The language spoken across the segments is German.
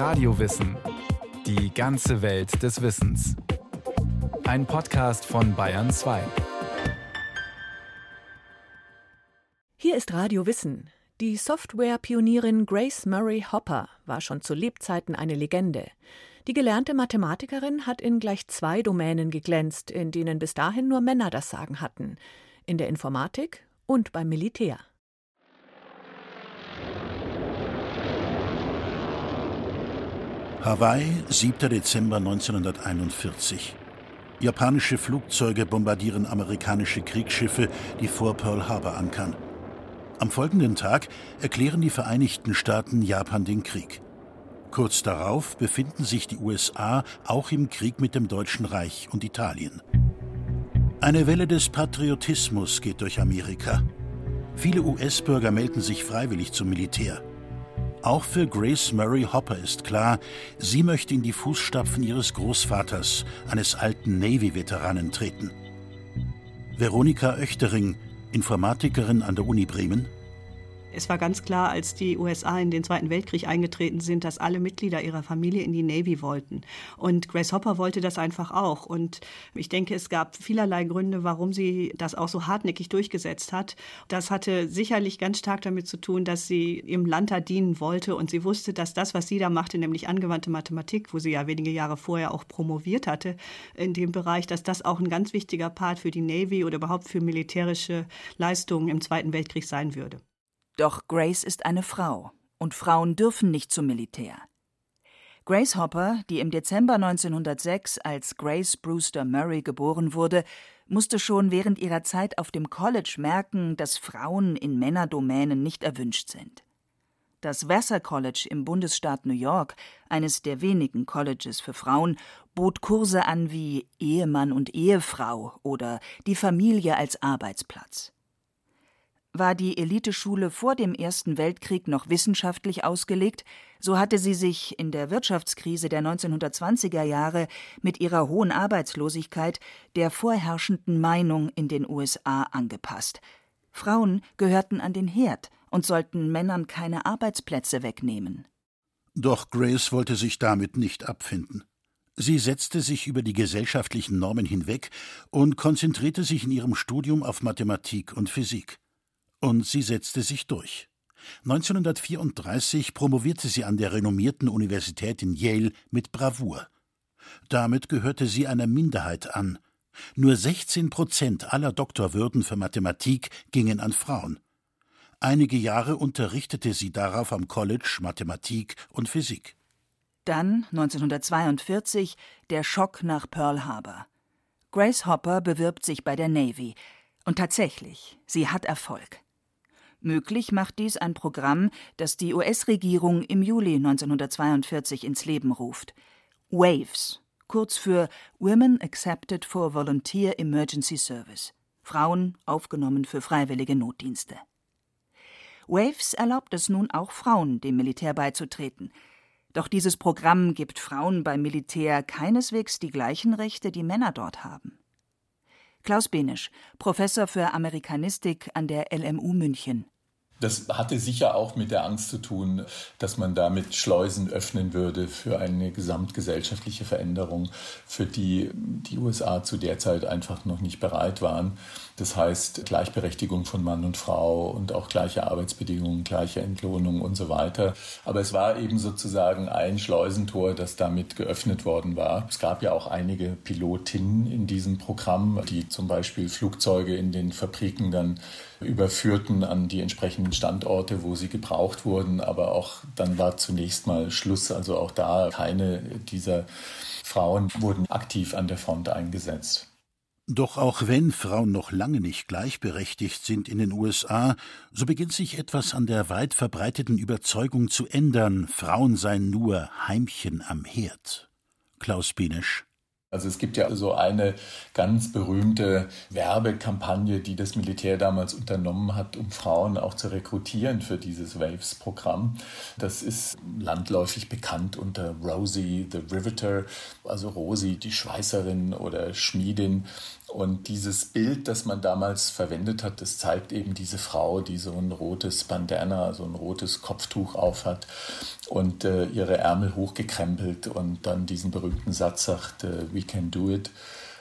Radiowissen. Die ganze Welt des Wissens. Ein Podcast von Bayern 2. Hier ist Radio Wissen. Die Software-Pionierin Grace Murray Hopper war schon zu Lebzeiten eine Legende. Die gelernte Mathematikerin hat in gleich zwei Domänen geglänzt, in denen bis dahin nur Männer das Sagen hatten: in der Informatik und beim Militär. Hawaii, 7. Dezember 1941. Japanische Flugzeuge bombardieren amerikanische Kriegsschiffe, die vor Pearl Harbor ankern. Am folgenden Tag erklären die Vereinigten Staaten Japan den Krieg. Kurz darauf befinden sich die USA auch im Krieg mit dem Deutschen Reich und Italien. Eine Welle des Patriotismus geht durch Amerika. Viele US-Bürger melden sich freiwillig zum Militär. Auch für Grace Murray Hopper ist klar, sie möchte in die Fußstapfen ihres Großvaters, eines alten Navy-Veteranen, treten. Veronika Oechtering, Informatikerin an der Uni Bremen, es war ganz klar, als die USA in den Zweiten Weltkrieg eingetreten sind, dass alle Mitglieder ihrer Familie in die Navy wollten. Und Grace Hopper wollte das einfach auch. Und ich denke, es gab vielerlei Gründe, warum sie das auch so hartnäckig durchgesetzt hat. Das hatte sicherlich ganz stark damit zu tun, dass sie im Land da dienen wollte und sie wusste, dass das, was sie da machte, nämlich angewandte Mathematik, wo sie ja wenige Jahre vorher auch promoviert hatte in dem Bereich, dass das auch ein ganz wichtiger Part für die Navy oder überhaupt für militärische Leistungen im Zweiten Weltkrieg sein würde. Doch Grace ist eine Frau und Frauen dürfen nicht zum Militär. Grace Hopper, die im Dezember 1906 als Grace Brewster Murray geboren wurde, musste schon während ihrer Zeit auf dem College merken, dass Frauen in Männerdomänen nicht erwünscht sind. Das Vassar College im Bundesstaat New York, eines der wenigen Colleges für Frauen, bot Kurse an wie Ehemann und Ehefrau oder die Familie als Arbeitsplatz. War die Eliteschule vor dem Ersten Weltkrieg noch wissenschaftlich ausgelegt, so hatte sie sich in der Wirtschaftskrise der 1920er Jahre mit ihrer hohen Arbeitslosigkeit der vorherrschenden Meinung in den USA angepasst. Frauen gehörten an den Herd und sollten Männern keine Arbeitsplätze wegnehmen. Doch Grace wollte sich damit nicht abfinden. Sie setzte sich über die gesellschaftlichen Normen hinweg und konzentrierte sich in ihrem Studium auf Mathematik und Physik. Und sie setzte sich durch. 1934 promovierte sie an der renommierten Universität in Yale mit Bravour. Damit gehörte sie einer Minderheit an. Nur 16 Prozent aller Doktorwürden für Mathematik gingen an Frauen. Einige Jahre unterrichtete sie darauf am College Mathematik und Physik. Dann 1942 der Schock nach Pearl Harbor. Grace Hopper bewirbt sich bei der Navy. Und tatsächlich, sie hat Erfolg. Möglich macht dies ein Programm, das die US-Regierung im Juli 1942 ins Leben ruft. WAVES, kurz für Women Accepted for Volunteer Emergency Service. Frauen aufgenommen für freiwillige Notdienste. WAVES erlaubt es nun auch Frauen, dem Militär beizutreten. Doch dieses Programm gibt Frauen beim Militär keineswegs die gleichen Rechte, die Männer dort haben. Klaus Benisch, Professor für Amerikanistik an der LMU München. Das hatte sicher auch mit der Angst zu tun, dass man damit Schleusen öffnen würde für eine gesamtgesellschaftliche Veränderung, für die die USA zu der Zeit einfach noch nicht bereit waren. Das heißt Gleichberechtigung von Mann und Frau und auch gleiche Arbeitsbedingungen, gleiche Entlohnung und so weiter. Aber es war eben sozusagen ein Schleusentor, das damit geöffnet worden war. Es gab ja auch einige Pilotinnen in diesem Programm, die zum Beispiel Flugzeuge in den Fabriken dann überführten an die entsprechenden Standorte, wo sie gebraucht wurden. Aber auch dann war zunächst mal Schluss. Also auch da keine dieser Frauen wurden aktiv an der Front eingesetzt. Doch auch wenn Frauen noch lange nicht gleichberechtigt sind in den USA, so beginnt sich etwas an der weit verbreiteten Überzeugung zu ändern, Frauen seien nur Heimchen am Herd. Klaus Bienesch also es gibt ja so eine ganz berühmte Werbekampagne, die das Militär damals unternommen hat, um Frauen auch zu rekrutieren für dieses Waves-Programm. Das ist landläufig bekannt unter Rosie the Riveter, also Rosie die Schweißerin oder Schmiedin. Und dieses Bild, das man damals verwendet hat, das zeigt eben diese Frau, die so ein rotes Bandana, so ein rotes Kopftuch aufhat und äh, ihre Ärmel hochgekrempelt und dann diesen berühmten Satz sagt, äh, We can do it.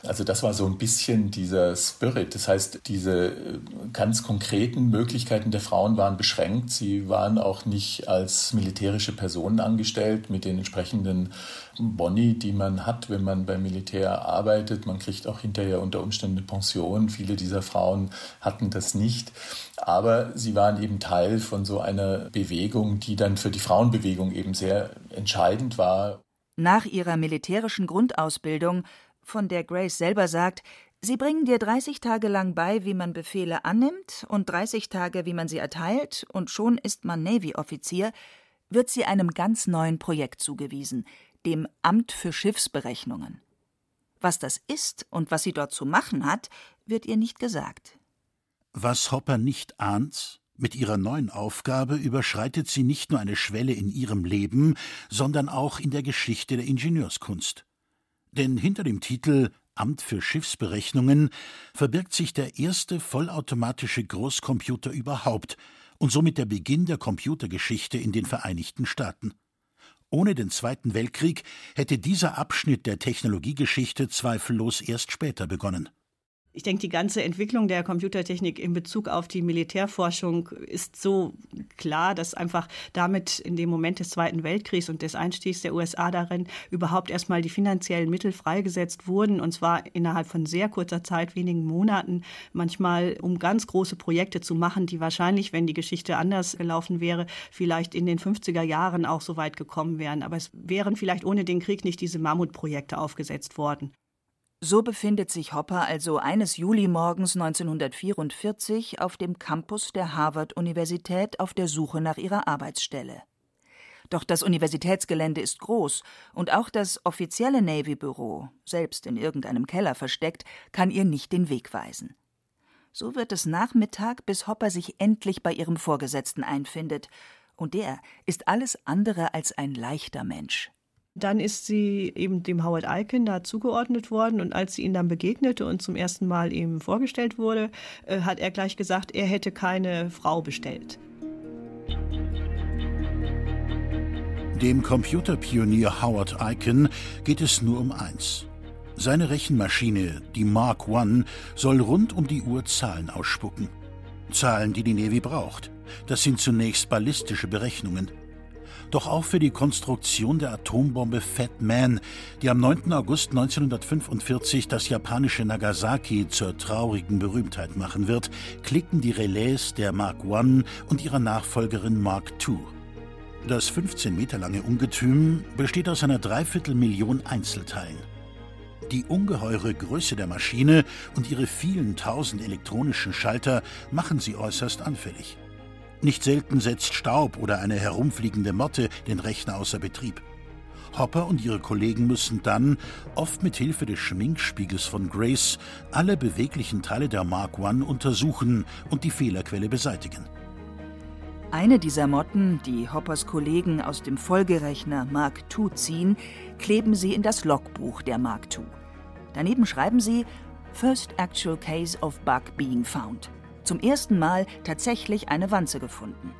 Also das war so ein bisschen dieser Spirit. Das heißt, diese äh, ganz konkreten Möglichkeiten der Frauen waren beschränkt. Sie waren auch nicht als militärische Personen angestellt mit den entsprechenden Boni, die man hat, wenn man beim Militär arbeitet. Man kriegt auch hinterher unter Umständen eine Pension. Viele dieser Frauen hatten das nicht. Aber sie waren eben Teil von so einer Bewegung, die dann für die Frauenbewegung eben sehr entscheidend war. Nach ihrer militärischen Grundausbildung von der Grace selber sagt, sie bringen dir 30 Tage lang bei, wie man Befehle annimmt und 30 Tage, wie man sie erteilt, und schon ist man Navy-Offizier, wird sie einem ganz neuen Projekt zugewiesen, dem Amt für Schiffsberechnungen. Was das ist und was sie dort zu machen hat, wird ihr nicht gesagt. Was Hopper nicht ahnt, mit ihrer neuen Aufgabe überschreitet sie nicht nur eine Schwelle in ihrem Leben, sondern auch in der Geschichte der Ingenieurskunst. Denn hinter dem Titel Amt für Schiffsberechnungen verbirgt sich der erste vollautomatische Großcomputer überhaupt und somit der Beginn der Computergeschichte in den Vereinigten Staaten. Ohne den Zweiten Weltkrieg hätte dieser Abschnitt der Technologiegeschichte zweifellos erst später begonnen. Ich denke, die ganze Entwicklung der Computertechnik in Bezug auf die Militärforschung ist so klar, dass einfach damit in dem Moment des Zweiten Weltkriegs und des Einstiegs der USA darin überhaupt erstmal die finanziellen Mittel freigesetzt wurden, und zwar innerhalb von sehr kurzer Zeit, wenigen Monaten, manchmal um ganz große Projekte zu machen, die wahrscheinlich, wenn die Geschichte anders gelaufen wäre, vielleicht in den 50er Jahren auch so weit gekommen wären. Aber es wären vielleicht ohne den Krieg nicht diese Mammutprojekte aufgesetzt worden. So befindet sich Hopper also eines Julimorgens 1944 auf dem Campus der Harvard-Universität auf der Suche nach ihrer Arbeitsstelle. Doch das Universitätsgelände ist groß und auch das offizielle Navy-Büro, selbst in irgendeinem Keller versteckt, kann ihr nicht den Weg weisen. So wird es Nachmittag, bis Hopper sich endlich bei ihrem Vorgesetzten einfindet, und der ist alles andere als ein leichter Mensch. Dann ist sie eben dem Howard Aiken da zugeordnet worden und als sie ihn dann begegnete und zum ersten Mal ihm vorgestellt wurde, äh, hat er gleich gesagt, er hätte keine Frau bestellt. Dem Computerpionier Howard Aiken geht es nur um eins. Seine Rechenmaschine, die Mark I, soll rund um die Uhr Zahlen ausspucken. Zahlen, die die Navy braucht. Das sind zunächst ballistische Berechnungen doch auch für die Konstruktion der Atombombe Fat Man, die am 9. August 1945 das japanische Nagasaki zur traurigen Berühmtheit machen wird, klicken die Relais der Mark I und ihrer Nachfolgerin Mark II. Das 15 Meter lange Ungetüm besteht aus einer Dreiviertelmillion Einzelteilen. Die ungeheure Größe der Maschine und ihre vielen tausend elektronischen Schalter machen sie äußerst anfällig. Nicht selten setzt Staub oder eine herumfliegende Motte den Rechner außer Betrieb. Hopper und ihre Kollegen müssen dann, oft mit Hilfe des Schminkspiegels von Grace, alle beweglichen Teile der Mark I untersuchen und die Fehlerquelle beseitigen. Eine dieser Motten, die Hoppers Kollegen aus dem Folgerechner Mark II ziehen, kleben sie in das Logbuch der Mark II. Daneben schreiben sie First Actual Case of Bug Being Found zum ersten Mal tatsächlich eine Wanze gefunden.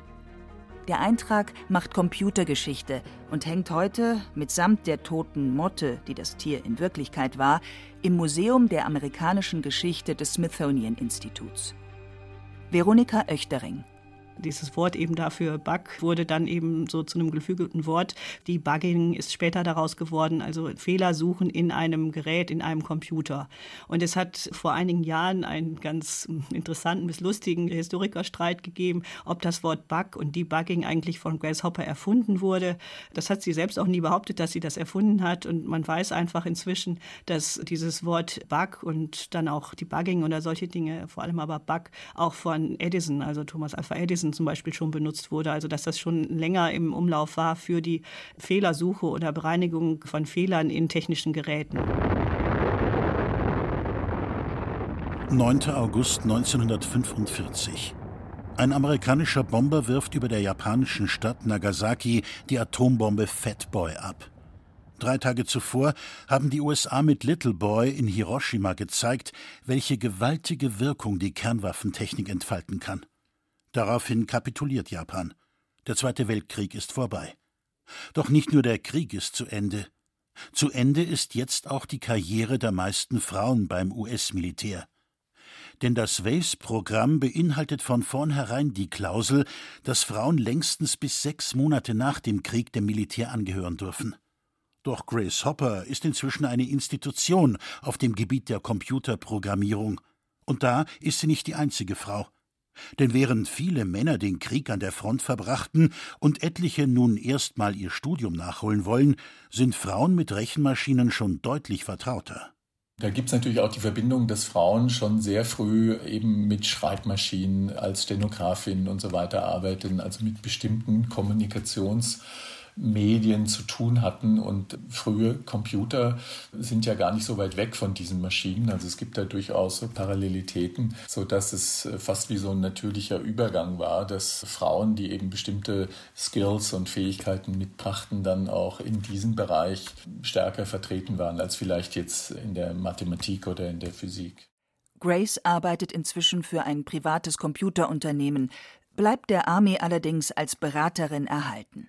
Der Eintrag macht Computergeschichte und hängt heute, mitsamt der toten Motte, die das Tier in Wirklichkeit war, im Museum der amerikanischen Geschichte des Smithsonian Instituts. Veronika Oechtering dieses Wort eben dafür Bug wurde dann eben so zu einem geflügelten Wort. Die Bugging ist später daraus geworden, also Fehler suchen in einem Gerät, in einem Computer. Und es hat vor einigen Jahren einen ganz interessanten bis lustigen Historikerstreit gegeben, ob das Wort Bug und Debugging eigentlich von Grace Hopper erfunden wurde. Das hat sie selbst auch nie behauptet, dass sie das erfunden hat. Und man weiß einfach inzwischen, dass dieses Wort Bug und dann auch Debugging oder solche Dinge, vor allem aber Bug, auch von Edison, also Thomas Alpha Edison, Jackson zum Beispiel schon benutzt wurde. Also dass das schon länger im Umlauf war für die Fehlersuche oder Bereinigung von Fehlern in technischen Geräten. 9. August 1945. Ein amerikanischer Bomber wirft über der japanischen Stadt Nagasaki die Atombombe Fat Boy ab. Drei Tage zuvor haben die USA mit Little Boy in Hiroshima gezeigt, welche gewaltige Wirkung die Kernwaffentechnik entfalten kann. Daraufhin kapituliert Japan. Der Zweite Weltkrieg ist vorbei. Doch nicht nur der Krieg ist zu Ende. Zu Ende ist jetzt auch die Karriere der meisten Frauen beim US-Militär. Denn das WAVES-Programm beinhaltet von vornherein die Klausel, dass Frauen längstens bis sechs Monate nach dem Krieg dem Militär angehören dürfen. Doch Grace Hopper ist inzwischen eine Institution auf dem Gebiet der Computerprogrammierung. Und da ist sie nicht die einzige Frau. Denn während viele Männer den Krieg an der Front verbrachten und etliche nun erstmal ihr Studium nachholen wollen, sind Frauen mit Rechenmaschinen schon deutlich vertrauter. Da gibt es natürlich auch die Verbindung, dass Frauen schon sehr früh eben mit Schreibmaschinen als Stenografin und so weiter arbeiten, also mit bestimmten Kommunikations- Medien zu tun hatten. Und frühe Computer sind ja gar nicht so weit weg von diesen Maschinen. Also es gibt da durchaus Parallelitäten, sodass es fast wie so ein natürlicher Übergang war, dass Frauen, die eben bestimmte Skills und Fähigkeiten mitbrachten, dann auch in diesem Bereich stärker vertreten waren als vielleicht jetzt in der Mathematik oder in der Physik. Grace arbeitet inzwischen für ein privates Computerunternehmen, bleibt der Armee allerdings als Beraterin erhalten.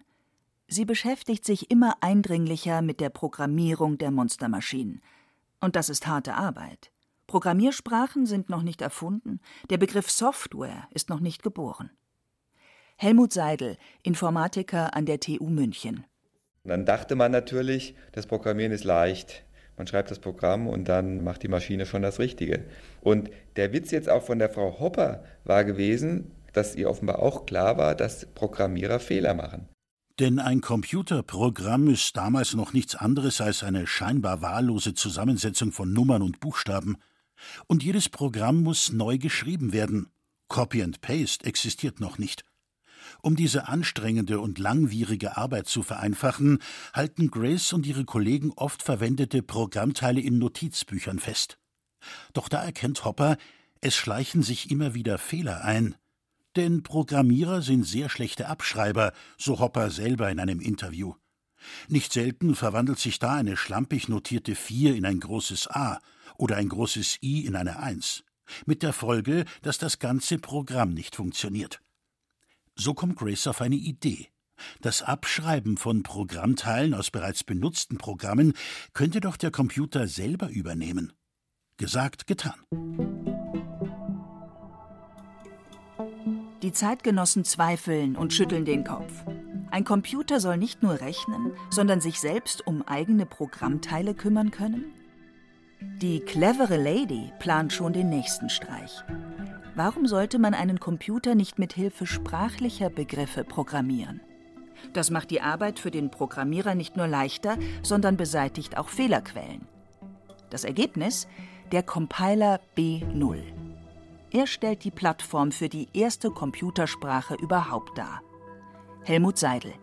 Sie beschäftigt sich immer eindringlicher mit der Programmierung der Monstermaschinen. Und das ist harte Arbeit. Programmiersprachen sind noch nicht erfunden, der Begriff Software ist noch nicht geboren. Helmut Seidel, Informatiker an der TU München. Dann dachte man natürlich, das Programmieren ist leicht. Man schreibt das Programm und dann macht die Maschine schon das Richtige. Und der Witz jetzt auch von der Frau Hopper war gewesen, dass ihr offenbar auch klar war, dass Programmierer Fehler machen. Denn ein Computerprogramm ist damals noch nichts anderes als eine scheinbar wahllose Zusammensetzung von Nummern und Buchstaben. Und jedes Programm muss neu geschrieben werden. Copy and Paste existiert noch nicht. Um diese anstrengende und langwierige Arbeit zu vereinfachen, halten Grace und ihre Kollegen oft verwendete Programmteile in Notizbüchern fest. Doch da erkennt Hopper, es schleichen sich immer wieder Fehler ein. Denn Programmierer sind sehr schlechte Abschreiber, so Hopper selber in einem Interview. Nicht selten verwandelt sich da eine schlampig notierte 4 in ein großes A oder ein großes I in eine 1, mit der Folge, dass das ganze Programm nicht funktioniert. So kommt Grace auf eine Idee. Das Abschreiben von Programmteilen aus bereits benutzten Programmen könnte doch der Computer selber übernehmen. Gesagt, getan. Die Zeitgenossen zweifeln und schütteln den Kopf. Ein Computer soll nicht nur rechnen, sondern sich selbst um eigene Programmteile kümmern können? Die clevere Lady plant schon den nächsten Streich. Warum sollte man einen Computer nicht mit Hilfe sprachlicher Begriffe programmieren? Das macht die Arbeit für den Programmierer nicht nur leichter, sondern beseitigt auch Fehlerquellen. Das Ergebnis? Der Compiler B0. Er stellt die Plattform für die erste Computersprache überhaupt dar. Helmut Seidel.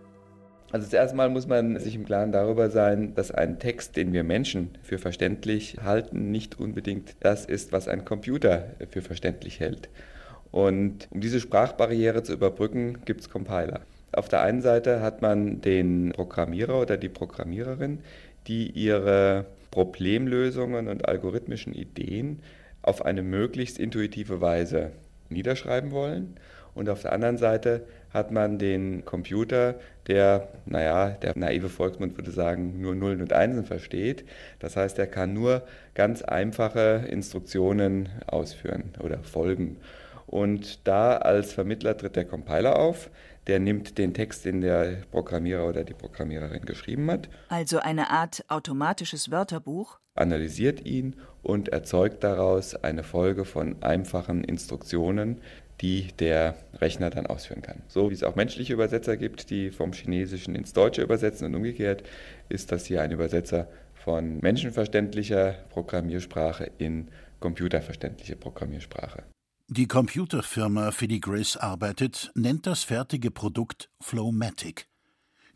Also zuerst mal muss man sich im Klaren darüber sein, dass ein Text, den wir Menschen für verständlich halten, nicht unbedingt das ist, was ein Computer für verständlich hält. Und um diese Sprachbarriere zu überbrücken, gibt es Compiler. Auf der einen Seite hat man den Programmierer oder die Programmiererin, die ihre Problemlösungen und algorithmischen Ideen auf eine möglichst intuitive Weise niederschreiben wollen. Und auf der anderen Seite hat man den Computer, der, naja, der naive Volksmund würde sagen, nur Nullen und Einsen versteht. Das heißt, er kann nur ganz einfache Instruktionen ausführen oder folgen. Und da als Vermittler tritt der Compiler auf, der nimmt den Text, den der Programmierer oder die Programmiererin geschrieben hat. Also eine Art automatisches Wörterbuch? Analysiert ihn und erzeugt daraus eine Folge von einfachen Instruktionen, die der Rechner dann ausführen kann. So wie es auch menschliche Übersetzer gibt, die vom Chinesischen ins Deutsche übersetzen und umgekehrt, ist das hier ein Übersetzer von menschenverständlicher Programmiersprache in computerverständliche Programmiersprache. Die Computerfirma, für die Grace arbeitet, nennt das fertige Produkt Flowmatic.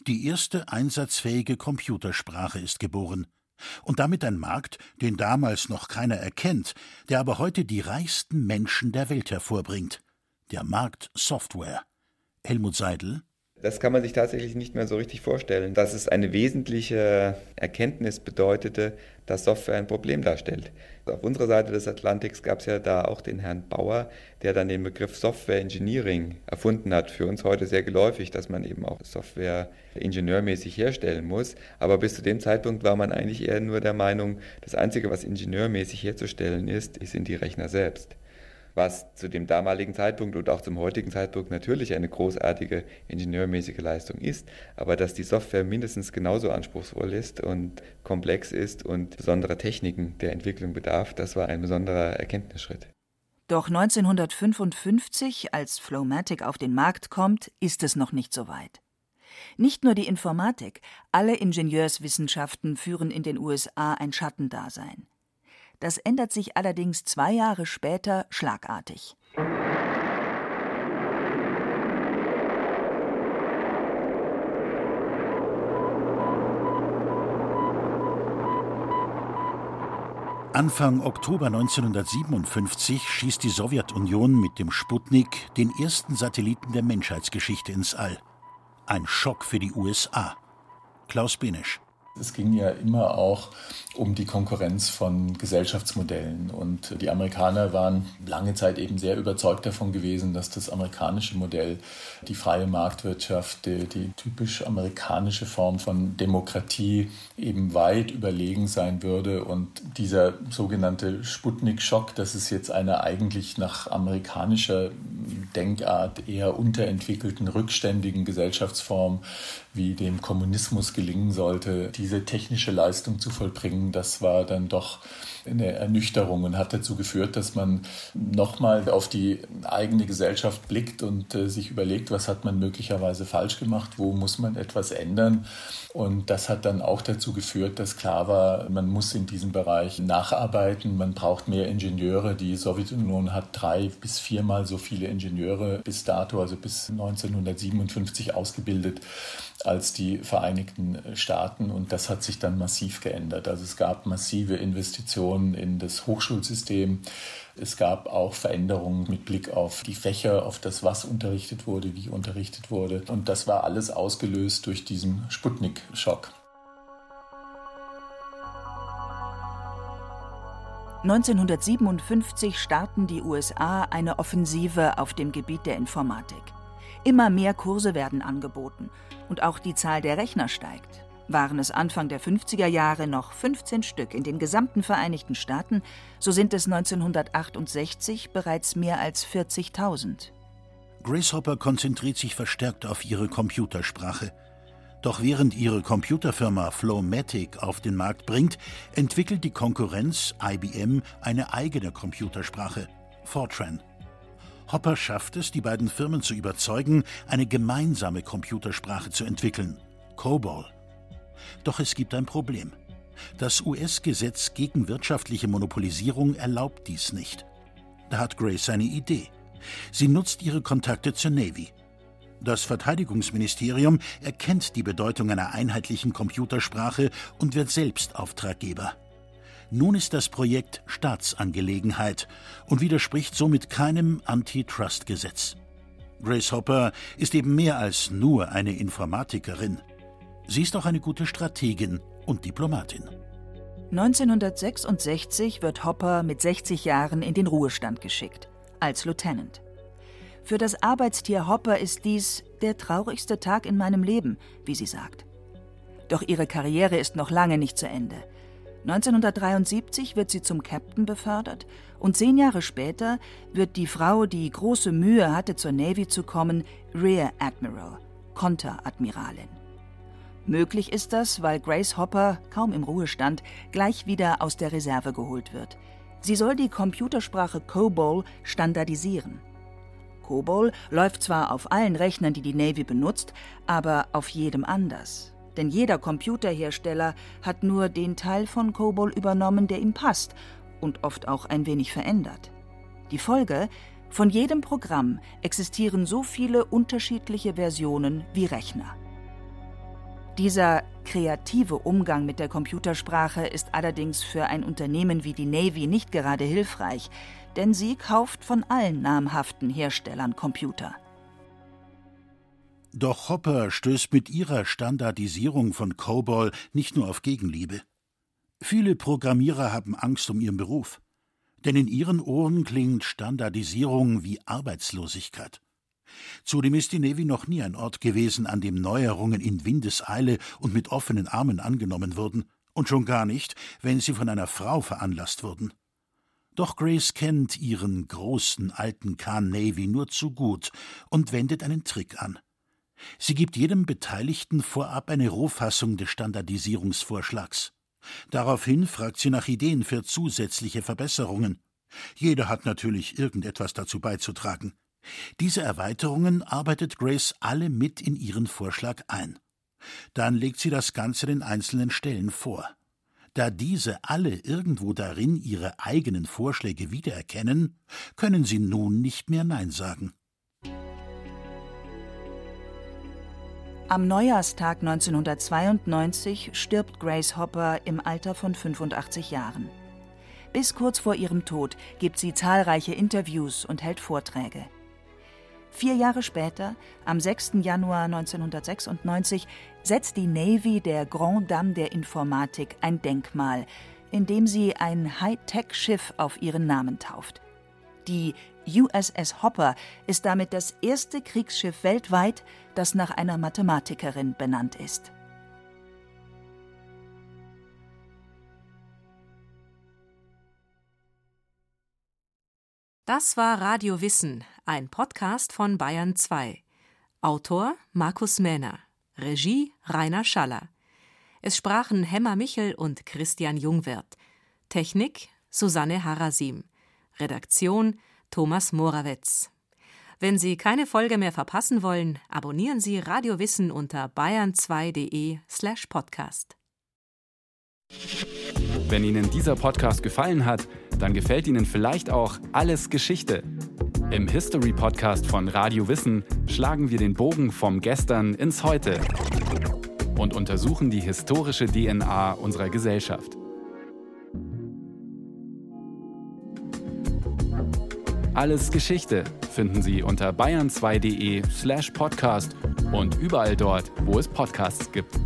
Die erste einsatzfähige Computersprache ist geboren. Und damit ein Markt, den damals noch keiner erkennt, der aber heute die reichsten Menschen der Welt hervorbringt. Der Markt Software. Helmut Seidel Das kann man sich tatsächlich nicht mehr so richtig vorstellen, dass es eine wesentliche Erkenntnis bedeutete, dass Software ein Problem darstellt. Auf unserer Seite des Atlantiks gab es ja da auch den Herrn Bauer, der dann den Begriff Software Engineering erfunden hat. Für uns heute sehr geläufig, dass man eben auch Software ingenieurmäßig herstellen muss. Aber bis zu dem Zeitpunkt war man eigentlich eher nur der Meinung, das Einzige, was ingenieurmäßig herzustellen ist, sind die Rechner selbst was zu dem damaligen Zeitpunkt und auch zum heutigen Zeitpunkt natürlich eine großartige ingenieurmäßige Leistung ist, aber dass die Software mindestens genauso anspruchsvoll ist und komplex ist und besondere Techniken der Entwicklung bedarf, das war ein besonderer Erkenntnisschritt. Doch 1955, als Flowmatic auf den Markt kommt, ist es noch nicht so weit. Nicht nur die Informatik, alle Ingenieurswissenschaften führen in den USA ein Schattendasein. Das ändert sich allerdings zwei Jahre später schlagartig. Anfang Oktober 1957 schießt die Sowjetunion mit dem Sputnik den ersten Satelliten der Menschheitsgeschichte ins All. Ein Schock für die USA. Klaus Benesch. Es ging ja immer auch um die Konkurrenz von Gesellschaftsmodellen. Und die Amerikaner waren lange Zeit eben sehr überzeugt davon gewesen, dass das amerikanische Modell, die freie Marktwirtschaft, die, die typisch amerikanische Form von Demokratie eben weit überlegen sein würde. Und dieser sogenannte Sputnik-Schock, dass es jetzt einer eigentlich nach amerikanischer Denkart eher unterentwickelten, rückständigen Gesellschaftsform wie dem Kommunismus gelingen sollte, diese technische Leistung zu vollbringen, das war dann doch eine Ernüchterung und hat dazu geführt, dass man nochmal auf die eigene Gesellschaft blickt und äh, sich überlegt, was hat man möglicherweise falsch gemacht, wo muss man etwas ändern. Und das hat dann auch dazu geführt, dass klar war, man muss in diesem Bereich nacharbeiten, man braucht mehr Ingenieure. Die Sowjetunion hat drei bis viermal so viele Ingenieure bis dato, also bis 1957 ausgebildet als die Vereinigten Staaten. Und das hat sich dann massiv geändert. Also es gab massive Investitionen in das Hochschulsystem. Es gab auch Veränderungen mit Blick auf die Fächer, auf das, was unterrichtet wurde, wie unterrichtet wurde. Und das war alles ausgelöst durch diesen Sputnik-Schock. 1957 starten die USA eine Offensive auf dem Gebiet der Informatik. Immer mehr Kurse werden angeboten und auch die Zahl der Rechner steigt. Waren es Anfang der 50er Jahre noch 15 Stück in den gesamten Vereinigten Staaten, so sind es 1968 bereits mehr als 40.000. Grace Hopper konzentriert sich verstärkt auf ihre Computersprache. Doch während ihre Computerfirma Flowmatic auf den Markt bringt, entwickelt die Konkurrenz IBM eine eigene Computersprache, Fortran. Hopper schafft es, die beiden Firmen zu überzeugen, eine gemeinsame Computersprache zu entwickeln, COBOL. Doch es gibt ein Problem. Das US-Gesetz gegen wirtschaftliche Monopolisierung erlaubt dies nicht. Da hat Grace eine Idee. Sie nutzt ihre Kontakte zur Navy. Das Verteidigungsministerium erkennt die Bedeutung einer einheitlichen Computersprache und wird selbst Auftraggeber. Nun ist das Projekt Staatsangelegenheit und widerspricht somit keinem Antitrust-Gesetz. Grace Hopper ist eben mehr als nur eine Informatikerin. Sie ist auch eine gute Strategin und Diplomatin. 1966 wird Hopper mit 60 Jahren in den Ruhestand geschickt, als Lieutenant. Für das Arbeitstier Hopper ist dies der traurigste Tag in meinem Leben, wie sie sagt. Doch ihre Karriere ist noch lange nicht zu Ende. 1973 wird sie zum Captain befördert und zehn Jahre später wird die Frau, die große Mühe hatte, zur Navy zu kommen, Rear Admiral, Konteradmiralin. Möglich ist das, weil Grace Hopper, kaum im Ruhestand, gleich wieder aus der Reserve geholt wird. Sie soll die Computersprache COBOL standardisieren. COBOL läuft zwar auf allen Rechnern, die die Navy benutzt, aber auf jedem anders. Denn jeder Computerhersteller hat nur den Teil von COBOL übernommen, der ihm passt und oft auch ein wenig verändert. Die Folge? Von jedem Programm existieren so viele unterschiedliche Versionen wie Rechner. Dieser kreative Umgang mit der Computersprache ist allerdings für ein Unternehmen wie die Navy nicht gerade hilfreich, denn sie kauft von allen namhaften Herstellern Computer. Doch Hopper stößt mit ihrer Standardisierung von COBOL nicht nur auf Gegenliebe. Viele Programmierer haben Angst um ihren Beruf. Denn in ihren Ohren klingt Standardisierung wie Arbeitslosigkeit. Zudem ist die Navy noch nie ein Ort gewesen, an dem Neuerungen in Windeseile und mit offenen Armen angenommen wurden, und schon gar nicht, wenn sie von einer Frau veranlasst wurden. Doch Grace kennt ihren großen alten Khan Navy nur zu gut und wendet einen Trick an. Sie gibt jedem Beteiligten vorab eine Rohfassung des Standardisierungsvorschlags. Daraufhin fragt sie nach Ideen für zusätzliche Verbesserungen. Jeder hat natürlich irgendetwas dazu beizutragen. Diese Erweiterungen arbeitet Grace alle mit in ihren Vorschlag ein. Dann legt sie das Ganze den einzelnen Stellen vor. Da diese alle irgendwo darin ihre eigenen Vorschläge wiedererkennen, können sie nun nicht mehr Nein sagen. Am Neujahrstag 1992 stirbt Grace Hopper im Alter von 85 Jahren. Bis kurz vor ihrem Tod gibt sie zahlreiche Interviews und hält Vorträge. Vier Jahre später, am 6. Januar 1996, setzt die Navy der Grand Dame der Informatik ein Denkmal, indem sie ein Hightech-Schiff auf ihren Namen tauft. Die USS Hopper ist damit das erste Kriegsschiff weltweit, das nach einer Mathematikerin benannt ist. Das war Radio Wissen, ein Podcast von Bayern 2. Autor Markus Mähner. Regie Rainer Schaller. Es sprachen Hemmer Michel und Christian Jungwirth. Technik Susanne Harasim. Redaktion Thomas Morawetz. Wenn Sie keine Folge mehr verpassen wollen, abonnieren Sie Radio Wissen unter bayern2.de/slash podcast. Wenn Ihnen dieser Podcast gefallen hat, dann gefällt Ihnen vielleicht auch Alles Geschichte. Im History Podcast von Radio Wissen schlagen wir den Bogen vom Gestern ins Heute und untersuchen die historische DNA unserer Gesellschaft. Alles Geschichte finden Sie unter bayern2.de/podcast slash und überall dort, wo es Podcasts gibt.